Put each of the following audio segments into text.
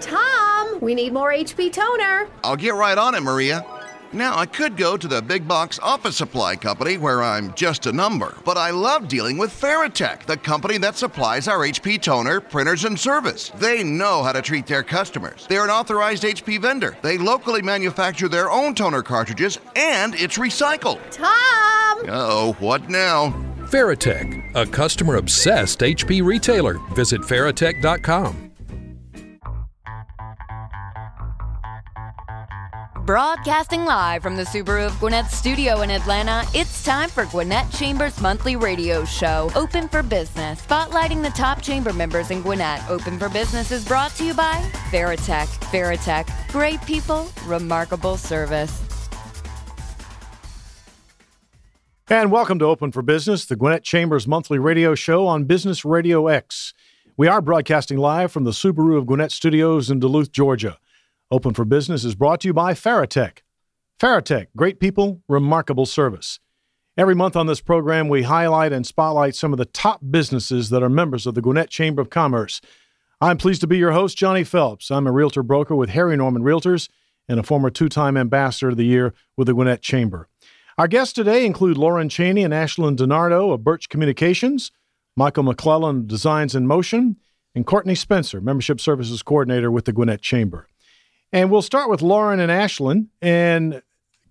Tom, we need more HP toner. I'll get right on it, Maria. Now, I could go to the big box office supply company where I'm just a number, but I love dealing with Farratech, the company that supplies our HP toner, printers, and service. They know how to treat their customers. They're an authorized HP vendor. They locally manufacture their own toner cartridges, and it's recycled. Tom! oh, what now? Farratech, a customer obsessed HP retailer. Visit Farratech.com. Broadcasting live from the Subaru of Gwinnett studio in Atlanta, it's time for Gwinnett Chamber's monthly radio show, Open for Business, spotlighting the top chamber members in Gwinnett. Open for Business is brought to you by Farratech. Farratech, great people, remarkable service. And welcome to Open for Business, the Gwinnett Chambers monthly radio show on Business Radio X. We are broadcasting live from the Subaru of Gwinnett studios in Duluth, Georgia. Open for Business is brought to you by Farratech. Farratech, great people, remarkable service. Every month on this program, we highlight and spotlight some of the top businesses that are members of the Gwinnett Chamber of Commerce. I'm pleased to be your host, Johnny Phelps. I'm a realtor broker with Harry Norman Realtors and a former two time ambassador of the year with the Gwinnett Chamber. Our guests today include Lauren Chaney and Ashlyn DiNardo of Birch Communications, Michael McClellan of Designs in Motion, and Courtney Spencer, Membership Services Coordinator with the Gwinnett Chamber. And we'll start with Lauren and Ashlyn. And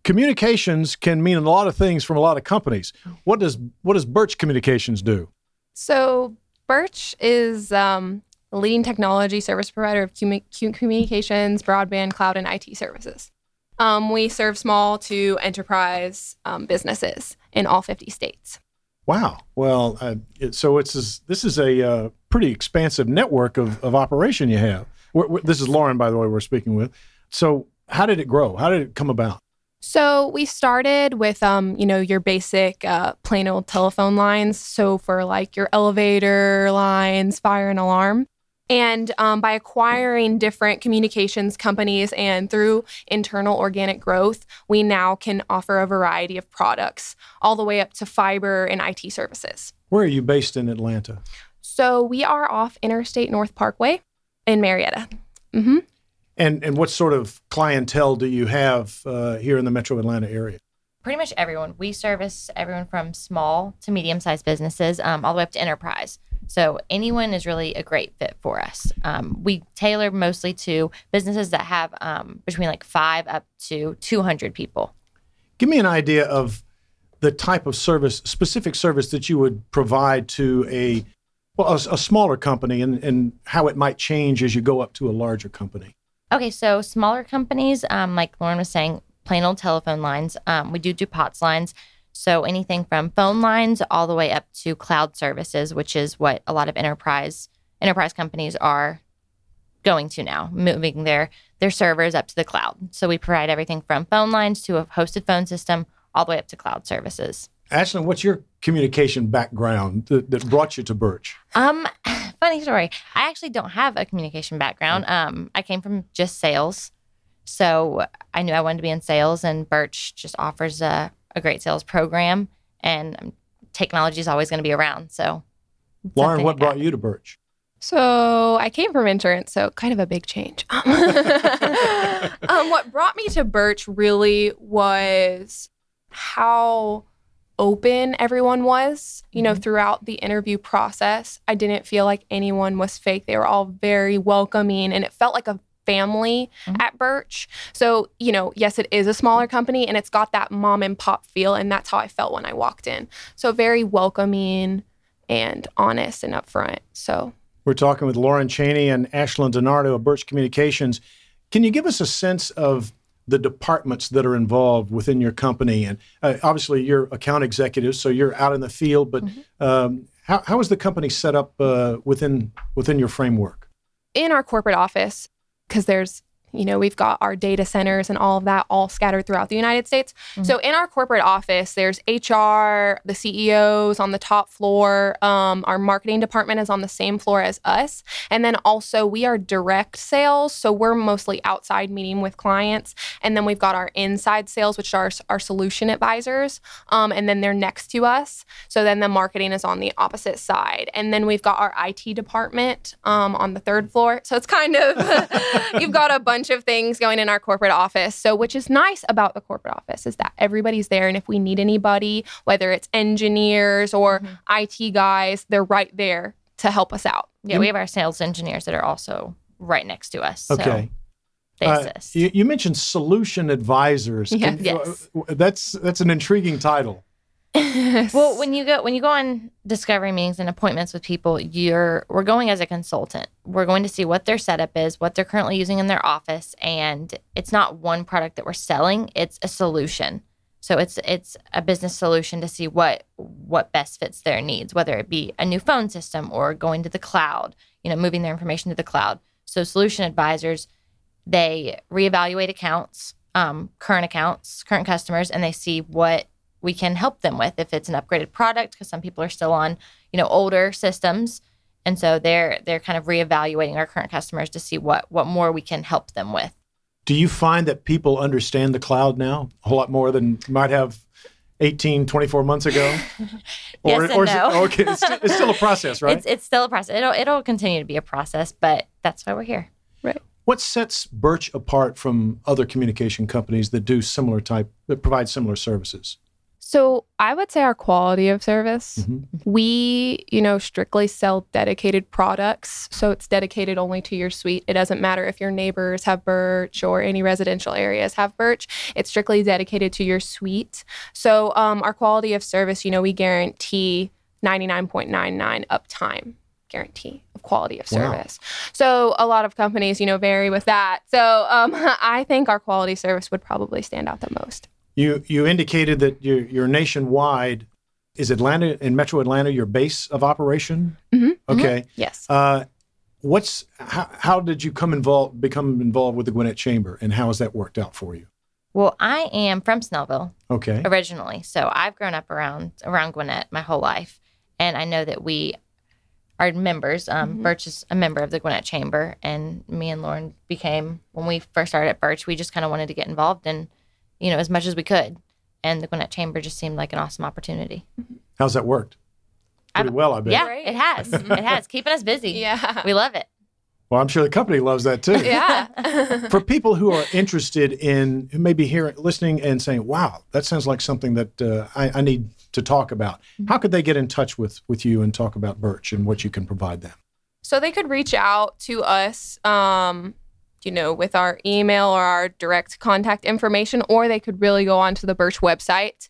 communications can mean a lot of things from a lot of companies. What does what does Birch Communications do? So Birch is um, a leading technology service provider of communications, broadband, cloud, and IT services. Um, we serve small to enterprise um, businesses in all 50 states. Wow. Well, uh, it, so it's this is a uh, pretty expansive network of, of operation you have. We're, we're, this is Lauren, by the way, we're speaking with. So, how did it grow? How did it come about? So we started with, um, you know, your basic uh, plain old telephone lines. So for like your elevator lines, fire and alarm. And um, by acquiring different communications companies and through internal organic growth, we now can offer a variety of products, all the way up to fiber and IT services. Where are you based in Atlanta? So we are off Interstate North Parkway in Marietta. Mm-hmm. And and what sort of clientele do you have uh, here in the Metro Atlanta area? Pretty much everyone. We service everyone from small to medium sized businesses, um, all the way up to enterprise. So anyone is really a great fit for us. Um, we tailor mostly to businesses that have um, between like five up to 200 people. Give me an idea of the type of service, specific service that you would provide to a well, a, a smaller company and, and how it might change as you go up to a larger company. Okay, so smaller companies, um, like Lauren was saying, plain old telephone lines. Um, we do do POTS lines. So anything from phone lines all the way up to cloud services, which is what a lot of enterprise enterprise companies are going to now, moving their their servers up to the cloud. So we provide everything from phone lines to a hosted phone system all the way up to cloud services. Ashlyn, what's your communication background that, that brought you to Birch? Um, funny story. I actually don't have a communication background. Um, I came from just sales, so I knew I wanted to be in sales, and Birch just offers a, a great sales program, and technology is always going to be around. So, Lauren, what brought you to Birch? So I came from insurance, so kind of a big change. um, what brought me to Birch really was how open everyone was, you know, mm-hmm. throughout the interview process. I didn't feel like anyone was fake. They were all very welcoming and it felt like a family mm-hmm. at Birch. So, you know, yes, it is a smaller company and it's got that mom and pop feel. And that's how I felt when I walked in. So, very welcoming and honest and upfront. So, we're talking with Lauren Chaney and Ashlyn DiNardo of Birch Communications. Can you give us a sense of the departments that are involved within your company. And uh, obviously, you're account executive, so you're out in the field. But mm-hmm. um, how, how is the company set up uh, within within your framework? In our corporate office, because there's you know, we've got our data centers and all of that all scattered throughout the United States. So in our corporate office, there's HR, the CEOs on the top floor. Um, our marketing department is on the same floor as us. And then also, we are direct sales. So we're mostly outside meeting with clients. And then we've got our inside sales, which are our solution advisors. Um, and then they're next to us. So then the marketing is on the opposite side. And then we've got our IT department um, on the third floor. So it's kind of, you've got a bunch of things going in our corporate office. So, which is nice about the corporate office is that everybody's there. And if we need anybody, whether it's engineers or IT guys, they're right there to help us out. Yeah, we have our sales engineers that are also right next to us. So Okay. they Uh, assist. you, you mentioned solution advisors. Yes. Yes. uh, That's that's an intriguing title. Well, when you go when you go on discovery meetings and appointments with people, you're we're going as a consultant. We're going to see what their setup is, what they're currently using in their office, and it's not one product that we're selling, it's a solution. So it's it's a business solution to see what what best fits their needs, whether it be a new phone system or going to the cloud, you know, moving their information to the cloud. So solution advisors, they reevaluate accounts, um, current accounts, current customers, and they see what we can help them with if it's an upgraded product because some people are still on you know older systems and so they're they're kind of reevaluating our current customers to see what what more we can help them with Do you find that people understand the cloud now a whole lot more than might have 18, 24 months ago? Yes and is it- no. okay, it's, sti- it's still a process, right? it's it's still a process it'll it'll continue to be a process but that's why we're here right what sets Birch apart from other communication companies that do similar type, that provide similar services? So I would say our quality of service. Mhm. We, you know, strictly sell dedicated products. So it's dedicated only to your suite. It doesn't matter if your neighbors have birch or any residential areas have birch. It's strictly dedicated to your suite. So um, our quality of service, you know, we guarantee 99.99 uptime guarantee of quality of Wow. service. So a lot of companies, you know, vary with that. So um, I think our quality service would probably stand out the most. You you indicated that you're, you're nationwide. Is Atlanta and Metro Atlanta your base of operation? Mhm. Okay. Yes. Uh, what's how, how did you come involved become involved with the Gwinnett Chamber, and how has that worked out for you? well i am from snellville Okay. originally so i've grown up around around gwinnett my whole life and i know that we are members um, Mhm. birch is a member of the gwinnett chamber and me and lauren became when we first started at birch we just kind of wanted to get involved in you know as much as we could and the gwinnett chamber just seemed like an awesome opportunity How's that worked? Pretty I've- well, I bet. yeah Great. it has it has keeping us busy Yeah. we love it Well, I'm sure the company loves that too. yeah. For people who are interested in who may be hearing, listening, and saying, "Wow, that sounds like something that uh, I, I need to talk about," how could they get in touch with with you and talk about Birch and what you can provide them? so they could reach out to us, um, you know, with our email or our direct contact information, or they could really go onto the Birch website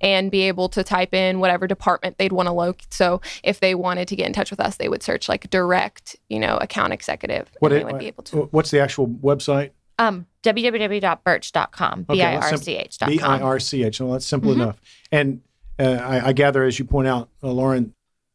and be able to type in whatever department they'd want to locate. So if they wanted to get in touch with us, they would search like direct, you know, account executive, What and it- they would be able to. What's the actual website? um www.birch.com Okay, b-i-r-c-h.com B I R C H. Well, that's simple Mhm. enough. And uh, I, I gather, as you point out, uh, Lauren,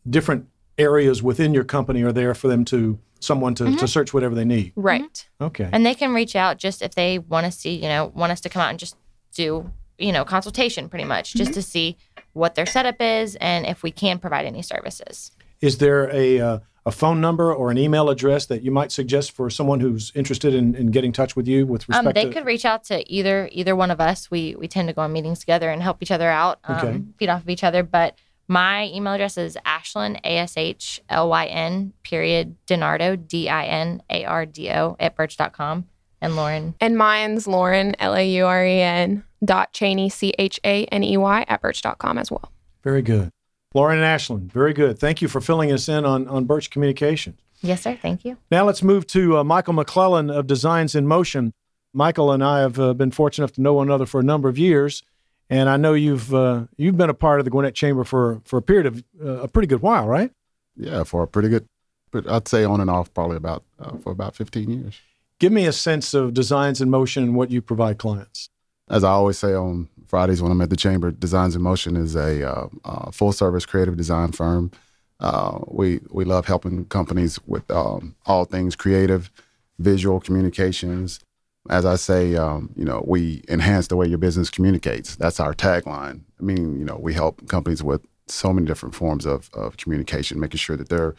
different areas within your company are there for them to someone to, to search whatever they need. Right. Okay. And they can reach out just if they want to see, you know, want us to come out and just do, you know, consultation pretty much, just to see what their setup is and if we can provide any services. Is there a uh, a phone number or an email address that you might suggest for someone who's interested in, in getting in touch with you with respect Um, they to? could reach out to either either one of us. We we tend to go on meetings together and help each other out, um, Okay. feed off of each other. But my email address is Ashlyn A S H L Y N period Dinardo D I N A R D O at birch.com. And Lauren, And mine's Lauren, L A U R E N dot Chaney, C H A N E Y at birch.com as well. Very good. Lauren and Ashlyn, very good. Thank you for filling us in on, on Birch Communications. yes sir, thank you. Now let's move to uh, Michael McClellan of Designs in Motion. Michael and I have uh, been fortunate enough to know one another for a number of years, and I know you've uh, you've been a part of the Gwinnett Chamber for for a period of uh, a pretty good while, right? Yeah, for a pretty good, but I'd say on and off probably about uh, for about 15 years. Give me a sense of Designs in Motion and what you provide clients. As I always say on Fridays when I'm at the chamber, Designs in Motion is a uh, uh, full service creative design firm. Uh, we we love helping companies with um, all things creative, visual communications, As I say, um, you know, we enhance the way your business communicates. That's our tagline. I mean, you know, we help companies with so many different forms of, of communication, making sure that their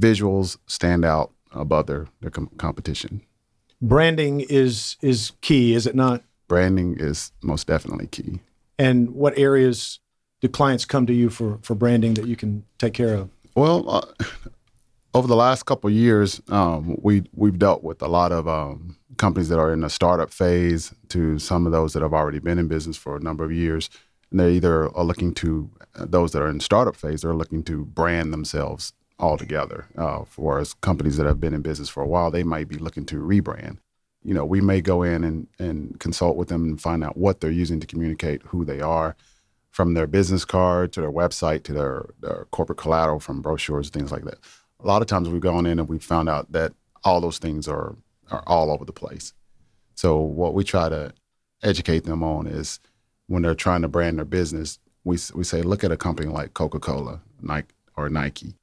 visuals stand out above their, their com- competition. Branding is is key, is it not? Branding is most definitely key. And what areas do clients come to you for for branding that you can take care of? Well, uh, over the last couple years, um, we we've dealt with a lot of um, companies that are in the startup phase to some of those that have already been in business for a number of years. And they either are looking to uh, those that are in startup phase, they're looking to brand themselves altogether. Uh, for as companies that have been in business for a while, they might be looking to rebrand. You know, we may go in and, and consult with them and find out what they're using to communicate who they are, from their business card to their website to their, their corporate collateral, from brochures, things like that. A lot of times we've gone in and we've found out that all those things are are all over the place. So what we try to educate them on is when they're trying to brand their business, we we say look at a company like Coca Cola, Nike, or Nike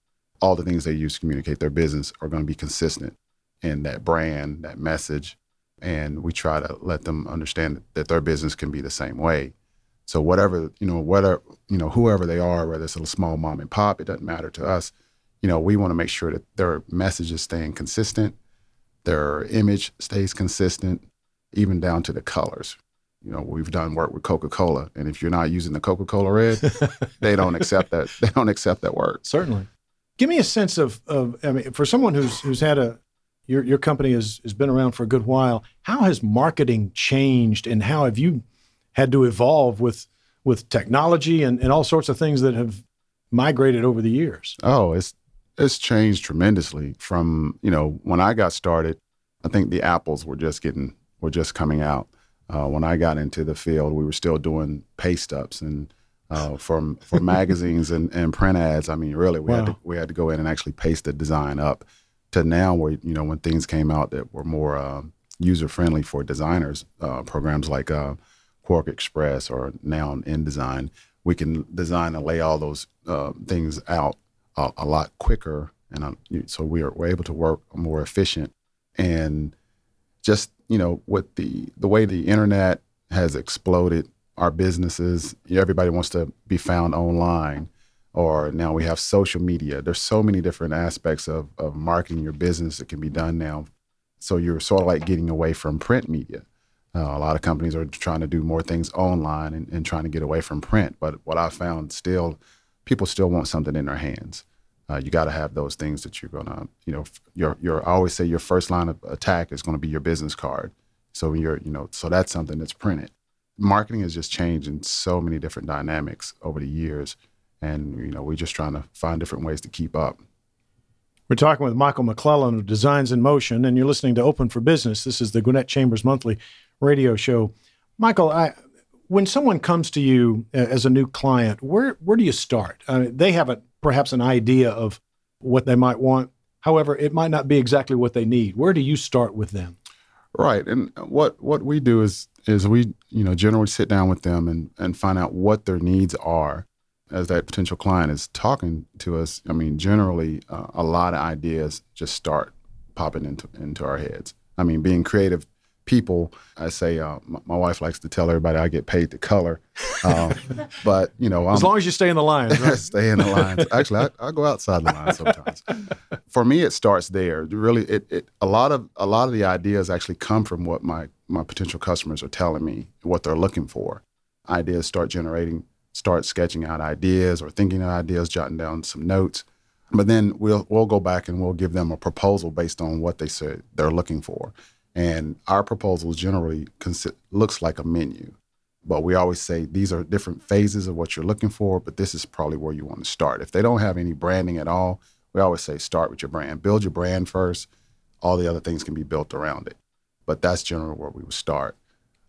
all the things they use to communicate their business are going to be consistent in that brand, that message. And we try to let them understand that their business can be the same way. So whatever, you know, whether, you know, whoever they are, whether it's a small mom and pop, it doesn't matter to us. You know, we want to make sure that their message is staying consistent, their image stays consistent, even down to the colors. You know, we've done work with Coca-Cola, and if you're not using the Coca-Cola red, they don't accept that. They don't accept that word. Certainly. Give me a sense of, of I mean, for someone who's who's had a your your company has has been around for a good while. How has marketing changed, and how have you had to evolve with with technology and, and all sorts of things that have migrated over the years? Oh, it's it's changed tremendously from you know when I got started. I think the apples were just getting were just coming out. Uh, when I got into the field, we were still doing paste ups and uh, for for magazines and, and print ads. I mean, really, we wow. had to we had to go in and actually paste the design up to now where you know when things came out that were more uh, user friendly for designers, uh, programs like uh, QuarkXPress or now InDesign, we can design and lay all those uh, things out a, a, lot quicker, and um, so we are we're able to work more efficient and just you know with the the way the internet has exploded our businesses. Everybody wants to be found online, or now we have social media. There's so many different aspects of, of marketing your business that can be done now. So you're sort of like getting away from print media. Uh, a lot of companies are trying to do more things online and, and trying to get away from print. But what I found still, people still want something in their hands. Uh, you got to have those things that you're gonna, you know, your your I always say your first line of attack is going to be your business card. So when you're, you know, so that's something that's printed marketing has just changed in so many different dynamics over the years. And, you know, we're just trying to find different ways to keep up. We're talking with Michael McClellan of Designs in Motion, and you're listening to Open for Business. This is the Gwinnett Chambers Monthly radio show. Michael, I, when someone comes to you as a new client, where where do you start? I mean, they have a, perhaps an idea of what they might want. However, it might not be exactly what they need. Where do you start with them? Right, and what what we do is is we you know generally sit down with them and and find out what their needs are as that potential client is talking to us. I mean, generally uh, a lot of ideas just start popping into into our heads. I mean, being creative people, I say uh, my, my, wife likes to tell everybody I get paid to color, um, but you know, as I'm, long as you stay in the lines, right? stay in the lines. Actually, I, I, go outside the lines sometimes. For me, it starts there. Really, it, it a lot of a lot of the ideas actually come from what my my potential customers are telling me what they're looking for. Ideas start generating, start sketching out ideas or thinking of ideas, jotting down some notes. But then we'll we'll go back and we'll give them a proposal based on what they said they're looking for. And our proposals generally consi- looks like a menu. But we always say these are different phases of what you're looking for, but this is probably where you want to start. If they don't have any branding at all, we always say start with your brand. Build your brand first. All the other things can be built around it. But that's generally where we would start.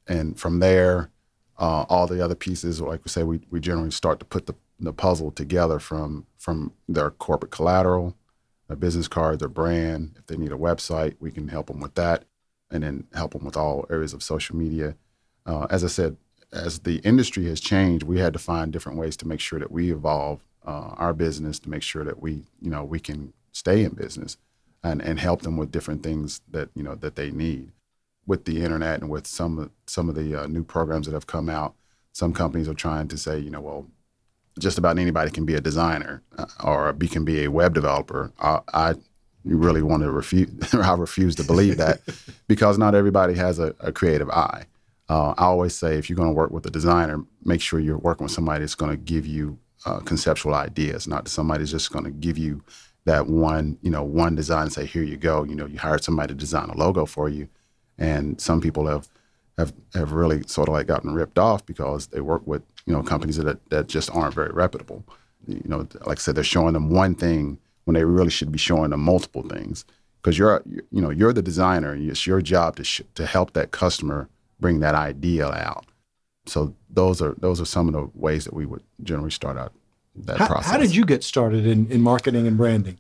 And from there, uh, all the other pieces, like we say, we, we generally start to put the, the puzzle together from from their corporate collateral, their business card, their brand. If they need a website, we can help them with that and then help them with all areas of social media. Uh, as I said, as the industry has changed, we had to find different ways to make sure that we evolve uh, our business to make sure that we, you know, we can stay in business and, and help them with different things that, you know, that they need. with the internet and with some of some of the uh, new programs that have come out, some companies are trying to say, you know, well, just about anybody can be a designer uh, or be, can be a web developer. I, I really want to refuse. I refuse to believe that because not everybody has a, a creative eye. Uh, I always say if you're going to work with a designer, make sure you're working with somebody that's going to give you uh, conceptual ideas, not somebody that's just going to give you that one, you know, one design and say, here you go. You know, you hired somebody to design a logo for you. And some people have have have really sort of like gotten ripped off because they work with, you know, companies that that just aren't very reputable. You know, like I said, they're showing them one thing when they really should be showing them multiple things. Because you're, you know, you're the designer. And it's your job to sh- to help that customer bring that idea out. So those are those are some of the ways that we would generally start out that how, process. How did you get started in, in marketing and branding?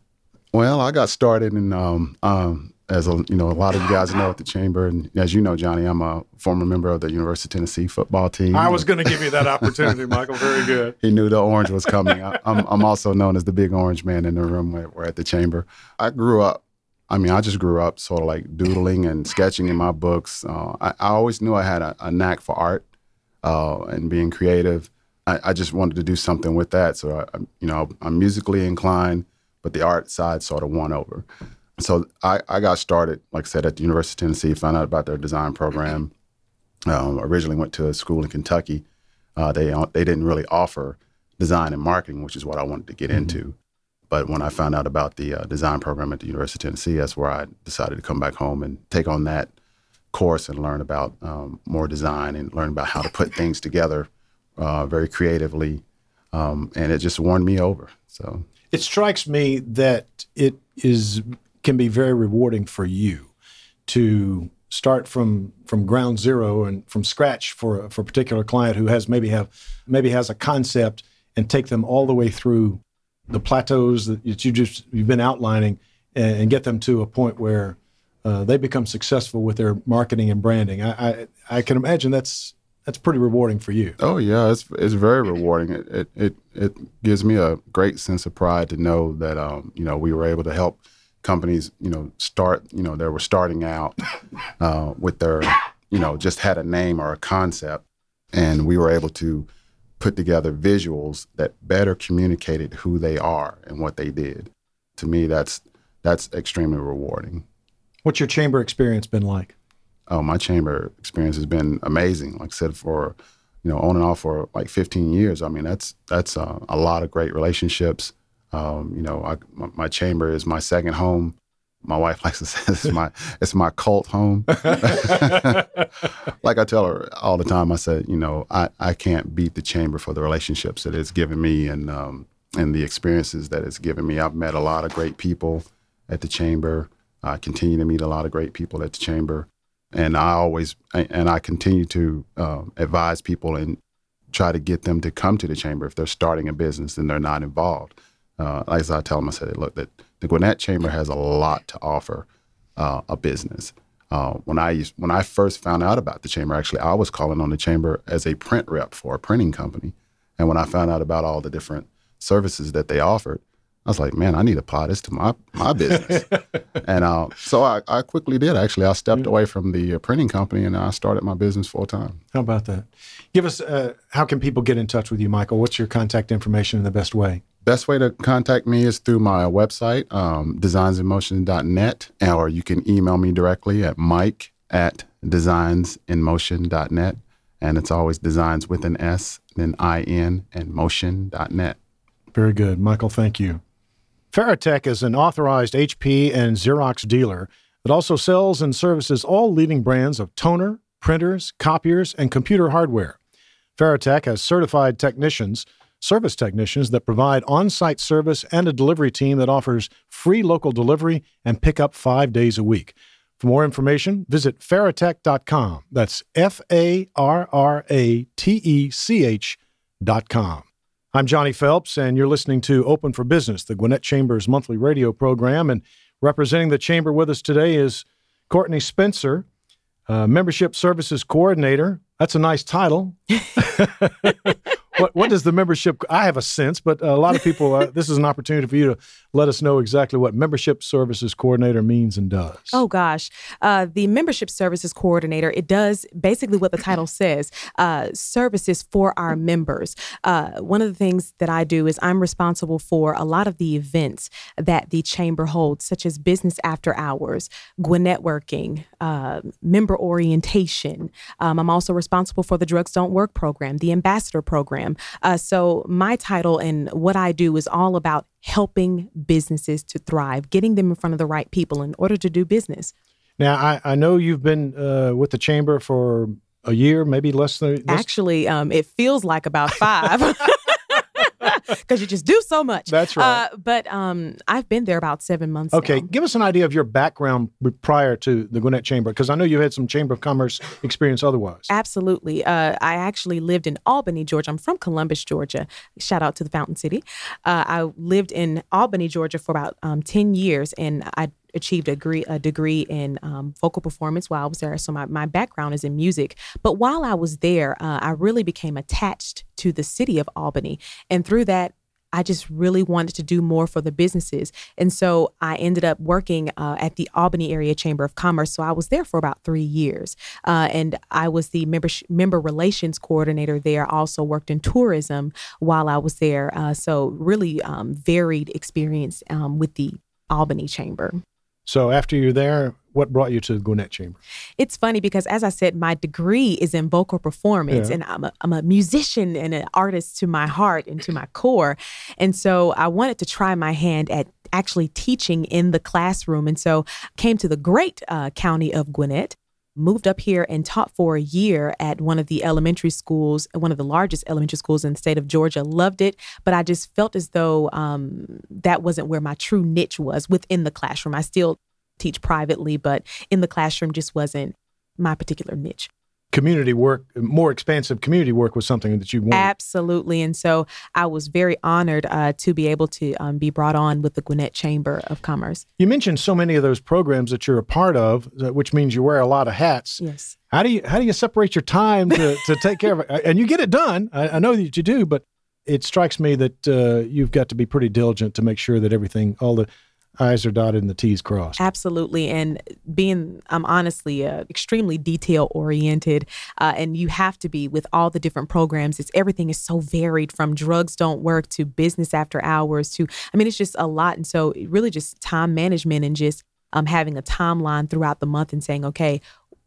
Well, I got started in um, um, as a you know a lot of you guys know at the chamber, and as you know, Johnny, I'm a former member of the University of Tennessee football team. I was going to give you that opportunity, Michael. Very good. he knew the orange was coming. I, am I'm also known as the big orange man in the room. We're, we're at the chamber. I grew up. I mean, I just grew up sort of like doodling and sketching in my books. Uh, I, I, always knew I had a, a knack for art uh, and being creative. I, I, just wanted to do something with that. So, I, you know, I'm musically inclined, but the art side sort of won over. So I, I got started, like I said, at the University of Tennessee, found out about their design program. Um, originally went to a school in Kentucky. Uh, they, they didn't really offer design and marketing, which is what I wanted to get mm-hmm. into. But when I found out about the uh, design program at the University of Tennessee, that's where I decided to come back home and take on that course and learn about um, more design and learn about how to put things together uh, very creatively. Um, and it just won me over. So it strikes me that it is can be very rewarding for you to start from from ground zero and from scratch for for a particular client who has maybe have maybe has a concept and take them all the way through the plateaus that you just you've been outlining and, and get them to a point where uh, they become successful with their marketing and branding. I, I, I can imagine that's that's pretty rewarding for you. Oh yeah, it's it's very rewarding. It it it, it gives me a great sense of pride to know that um, you know we were able to help companies you know start you know they were starting out uh, with their you know just had a name or a concept, and we were able to put together visuals that better communicated who they are and what they did. To me, that's that's extremely rewarding. What's your chamber experience been like? Oh, my chamber experience has been amazing. Like I said, for you know, on and off for like 15 years. I mean, that's that's uh, a lot of great relationships. Um, you know, I, my, my, chamber is my second home. My wife likes to say it's my it's my cult home. like I tell her all the time, I said, you know, I, I can't beat the chamber for the relationships that it's given me and um, and the experiences that it's given me. I've met a lot of great people at the chamber. I continue to meet a lot of great people at the chamber, and I always and I continue to um, advise people and try to get them to come to the chamber if they're starting a business and they're not involved. Uh, as I tell them, I said, look, that the Gwinnett Chamber has a lot to offer uh, a business. Uh, when I used, when I first found out about the chamber, actually, I was calling on the chamber as a print rep for a printing company, and when I found out about all the different services that they offered, I was like, man, I need to apply this to my my business. and uh, so I, I quickly did. Actually, I stepped away from the uh, printing company and I started my business full time. How about that? Give us uh, how can people get in touch with you, Michael? What's your contact information in the best way? Best way to contact me is through my website, um, designsinmotion.net, or you can email me directly at mike at designsinmotion.net. And it's always designs with an S, then I-N, and motion.net. Very good. Michael, thank you. Farratech is an authorized HP and Xerox dealer that also sells and services all leading brands of toner, printers, copiers, and computer hardware. Farratech has certified technicians, service technicians that provide on site service and a delivery team that offers free local delivery and pickup five days a week. For more information, visit farratech.com. That's F A R R A T E C H.com. I'm Johnny Phelps, and you're listening to Open for Business, the Gwinnett Chamber's monthly radio program. And representing the chamber with us today is Courtney Spencer, uh, Membership Services Coordinator. That's a nice title. what, what does the membership? I have a sense, but a lot of people. Uh, this is an opportunity for you to let us know exactly what membership services coordinator means and does. Oh gosh, uh, the membership services coordinator. It does basically what the title says: uh, services for our members. Uh, one of the things that I do is I'm responsible for a lot of the events that the chamber holds, such as business after hours, Gwinnetworking, uh, member orientation. Um, I'm also responsible for the Drugs Don't Work program, the ambassador program. Uh, so my title and what I do is all about helping businesses to thrive, getting them in front of the right people in order to do business. Now, I, I know you've been uh, with the chamber for a year, maybe less than. Less... Actually, um, it feels like about five. because you just do so much. That's right. Uh, but um, I've been there about seven months. Okay, now. give us an idea of your background prior to the Gwinnett Chamber, because I know you had some Chamber of Commerce experience otherwise. Absolutely. Uh, I actually lived in Albany, Georgia. I'm from Columbus, Georgia. Shout out to the Fountain City. Uh, I lived in Albany, Georgia for about um, 10 years, and I achieved a degree, a degree in um, vocal performance while I was there. So my, my background is in music. But while I was there, uh, I really became attached to the city of Albany. And through that, I just really wanted to do more for the businesses. And so I ended up working uh, at the Albany Area Chamber of Commerce. So I was there for about three years. Uh, and I was the member, member relations coordinator there. I also worked in tourism while I was there. Uh, so really um, varied experience um, with the Albany Chamber. So after you're there, what brought you to the Gwinnett Chamber? It's funny because, as I said, my degree is in vocal performance, yeah. and I'm a, I'm a musician and an artist to my heart and to my core. And so I wanted to try my hand at actually teaching in the classroom. And so came to the great uh, county of Gwinnett moved up here and taught for a year at one of the elementary schools, one of the largest elementary schools in the state of Georgia. Loved it, but I just felt as though um, that wasn't where my true niche was within the classroom. I still teach privately, but in the classroom just wasn't my particular niche community work, more expansive community work was something that you wanted. Absolutely. And so I was very honored uh, to be able to um, be brought on with the Gwinnett Chamber of Commerce. You mentioned so many of those programs that you're a part of, which means you wear a lot of hats. Yes. How do you how do you separate your time to, to take care of it? And you get it done. I, I know that you do, but it strikes me that uh, you've got to be pretty diligent to make sure that everything, all the I's are dotted and the T's crossed. Absolutely. And being, I'm honestly uh, extremely detail oriented. Uh, and you have to be with all the different programs. It's everything is so varied from drugs don't work to business after hours to, I mean, it's just a lot. And so, really, just time management and just um, having a timeline throughout the month and saying, okay,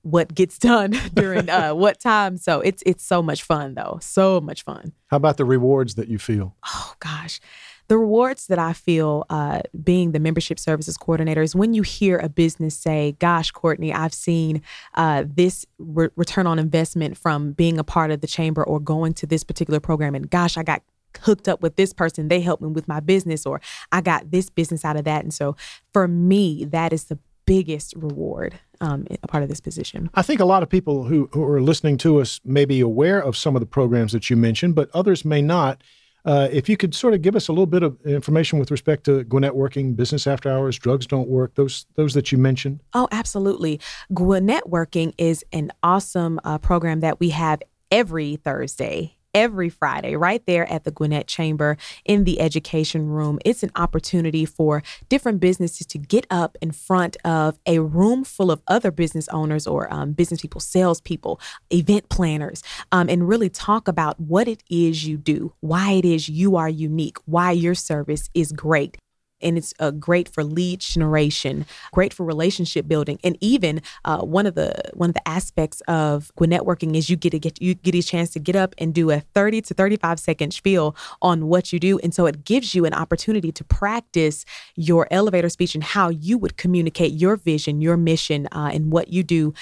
what gets done during uh, what time. So it's it's so much fun though. So much fun. How about the rewards that you feel? Oh gosh. The rewards that I feel uh, being the membership services coordinator is when you hear a business say, Gosh, Courtney, I've seen uh, this re- return on investment from being a part of the chamber or going to this particular program. And gosh, I got hooked up with this person. They helped me with my business, or I got this business out of that. And so for me, that is the biggest reward um, a part of this position. I think a lot of people who, who are listening to us may be aware of some of the programs that you mentioned, but others may not. Uh, if you could sort of give us a little bit of information with respect to Gwinnetworking, Business After Hours, Drugs Don't Work, those those that you mentioned. Oh, absolutely. Gwinnetworking is an awesome uh, program that we have every Thursday every Friday right there at the Gwinnett Chamber in the education room. It's an opportunity for different businesses to get up in front of a room full of other business owners or um, business people, salespeople, event planners, um, and really talk about what it is you do, why it is you are unique, why your service is great and it's uh, great for lead generation, great for relationship building, and even uh, one of the one of the aspects of networking is you get get you get a chance to get up and do a 30 to 35 second spiel on what you do, and so it gives you an opportunity to practice your elevator speech and how you would communicate your vision, your mission, uh, and what you do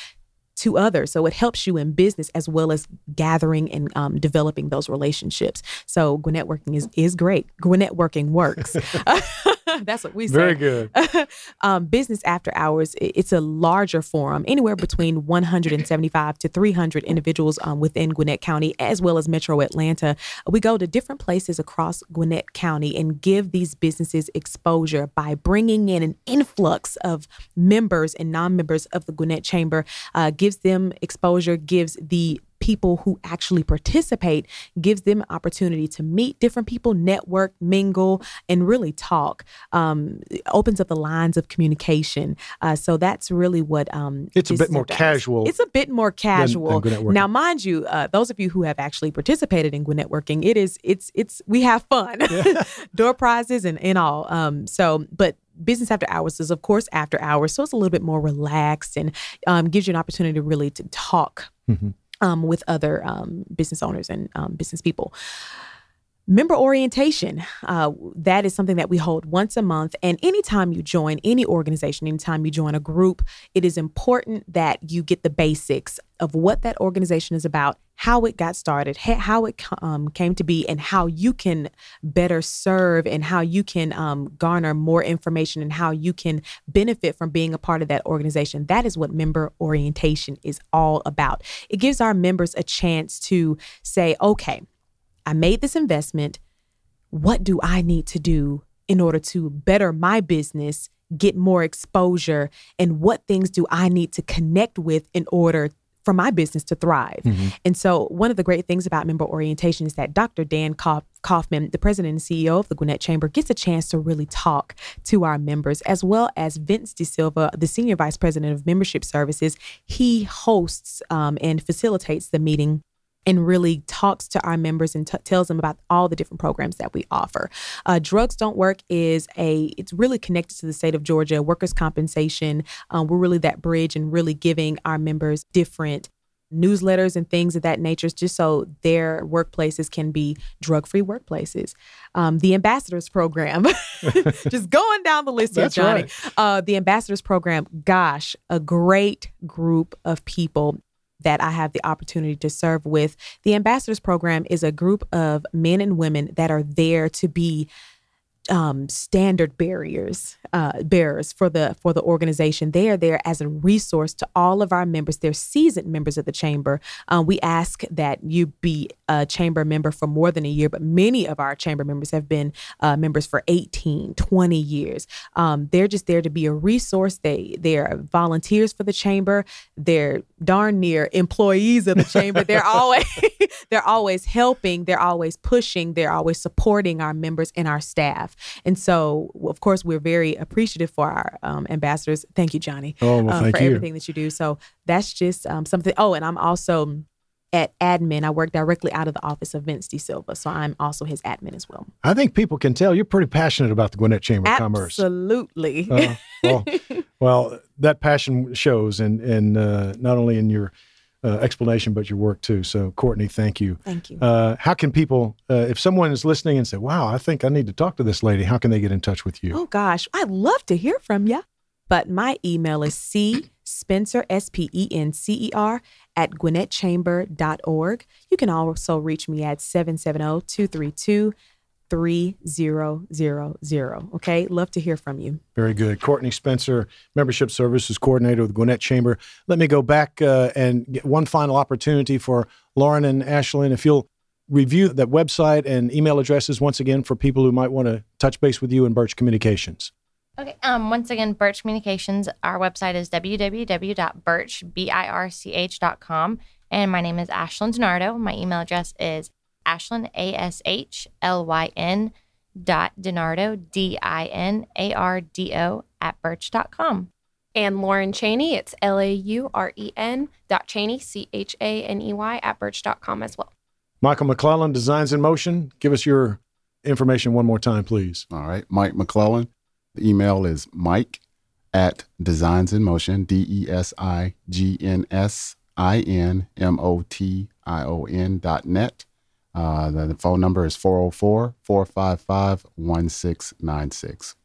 to others. So it helps you in business as well as gathering and um, developing those relationships. So Gwinnetworking is is great. Gwinnetworking works. That's what we say. Very good. um, business after hours, it's a larger forum, anywhere between 175 to 300 individuals um, within Gwinnett County, as well as Metro Atlanta. We go to different places across Gwinnett County and give these businesses exposure by bringing in an influx of members and non members of the Gwinnett Chamber, uh, gives them exposure, gives the people who actually participate gives them an opportunity to meet different people, network, mingle, and really talk. Um, opens up the lines of communication. Uh, so that's really what um, It's a bit more does. casual It's a bit more casual. Gwinnetworking. now, mind you, uh, those of you who have actually participated in Gwinnetworking, it is it's it's we have fun, door prizes and and all. Um, so, but business after hours is of course after hours, so it's a little bit more relaxed and um, gives you an opportunity really to talk Mhm. Um, with other um, business owners and um, business people. Member orientation, uh, that is something that we hold once a month. And anytime you join any organization, anytime you join a group, it is important that you get the basics of what that organization is about, how it got started, how it um, came to be, and how you can better serve and how you can um, garner more information and how you can benefit from being a part of that organization. That is what member orientation is all about. It gives our members a chance to say, okay, I made this investment. What do I need to do in order to better my business, get more exposure, and what things do I need to connect with in order for my business to thrive? And so, one of the great things about member orientation is that Dr. Dan Kauf- Kaufman, the president and CEO of the Gwinnett Chamber, gets a chance to really talk to our members, as well as Vince De Silva, the senior vice president of membership services. He hosts um, and facilitates the meeting and really talks to our members and t- tells them about all the different programs that we offer. Uh, Drugs Don't Work is a, it's really connected to the state of Georgia, workers' compensation. Um, we're really that bridge and really giving our members different newsletters and things of that nature just so their workplaces can be drug-free workplaces um, the ambassadors program just going down the list here johnny right. uh, the ambassadors program gosh a great group of people that I have the opportunity to serve with. The Ambassadors Program is a group of men and women that are there to be um, standard barriers uh, bearers for the for the organization. They are there as a resource to all of our members. They're seasoned members of the chamber. Um, we ask that you be a chamber member for more than a year, but many of our chamber members have been uh, members for 18, 20 years. Um, they're just there to be a resource. They they're volunteers for the chamber. They're darn near employees of the chamber. They're always they're always helping. They're always pushing. They're always supporting our members and our staff. And so, of course, we're very appreciative for our um, ambassadors. Thank you, Johnny, Oh, well, uh, thank for you. everything that you do. So that's just um, something. Oh, and I'm also at admin. I work directly out of the office of Vince De Silva, so I'm also his admin as well. I think people can tell you're pretty passionate about the Gwinnett Chamber of Commerce. Absolutely. Uh, well, well, that passion shows, and and uh, not only in your uh, explanation, but your work too. So, Courtney, thank you. Thank you. Uh, how can people, uh, if someone is listening and say, "Wow, I think I need to talk to this lady," how can they get in touch with you? Oh gosh, I'd love to hear from you. But my email is c spencer s p e n c e r at gwinnettchamber.org. You can also reach me at 770-232 3000. Okay, love to hear from you. Very good. Courtney Spencer, Membership Services Coordinator with Gwinnett Chamber. Let me go back uh, and get one final opportunity for Lauren and Ashlyn. If you'll review that website and email addresses once again for people who might want to touch base with you in Birch Communications. Okay. Um, once again, Birch Communications, our website is www.birch.com. And my name is Ashlyn DiNardo. My email address is Ashlyn, A S H L Y N dot DiNardo, D I N A R D O, at birch.com. And Lauren Chaney, it's L A U R E N dot Chaney, C H A N E Y, at birch.com as well. Michael McClellan, Designs in Motion. Give us your information one more time, please. All right, Mike McClellan. The email is mike at designs in motion, D E S I G N S I N M O T I O N dot net. Uh, the, phone number is 404 455 1696.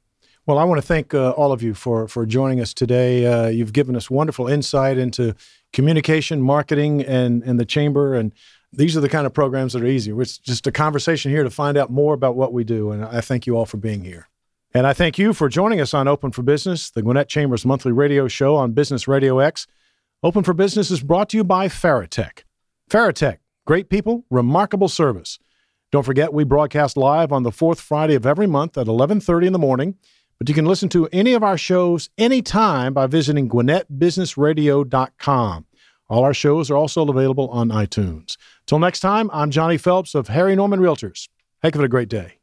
Well, I want to thank uh, all of you for for joining us today. Uh, you've given us wonderful insight into communication, marketing, and and the chamber. And these are the kind of programs that are easy. It's just a conversation here to find out more about what we do. And I thank you all for being here. And I thank you for joining us on Open for Business, the Gwinnett Chamber's monthly radio show on Business Radio X. Open for Business is brought to you by Farratech. Farratech, great people, remarkable service. Don't forget, we broadcast live on the fourth Friday of every month at 11:30 in the morning. But you can listen to any of our shows anytime by visiting GwinnettBusinessRadio.com. All our shows are also available on iTunes. Till next time, I'm Johnny Phelps of Harry Norman Realtors. Heck of a great day.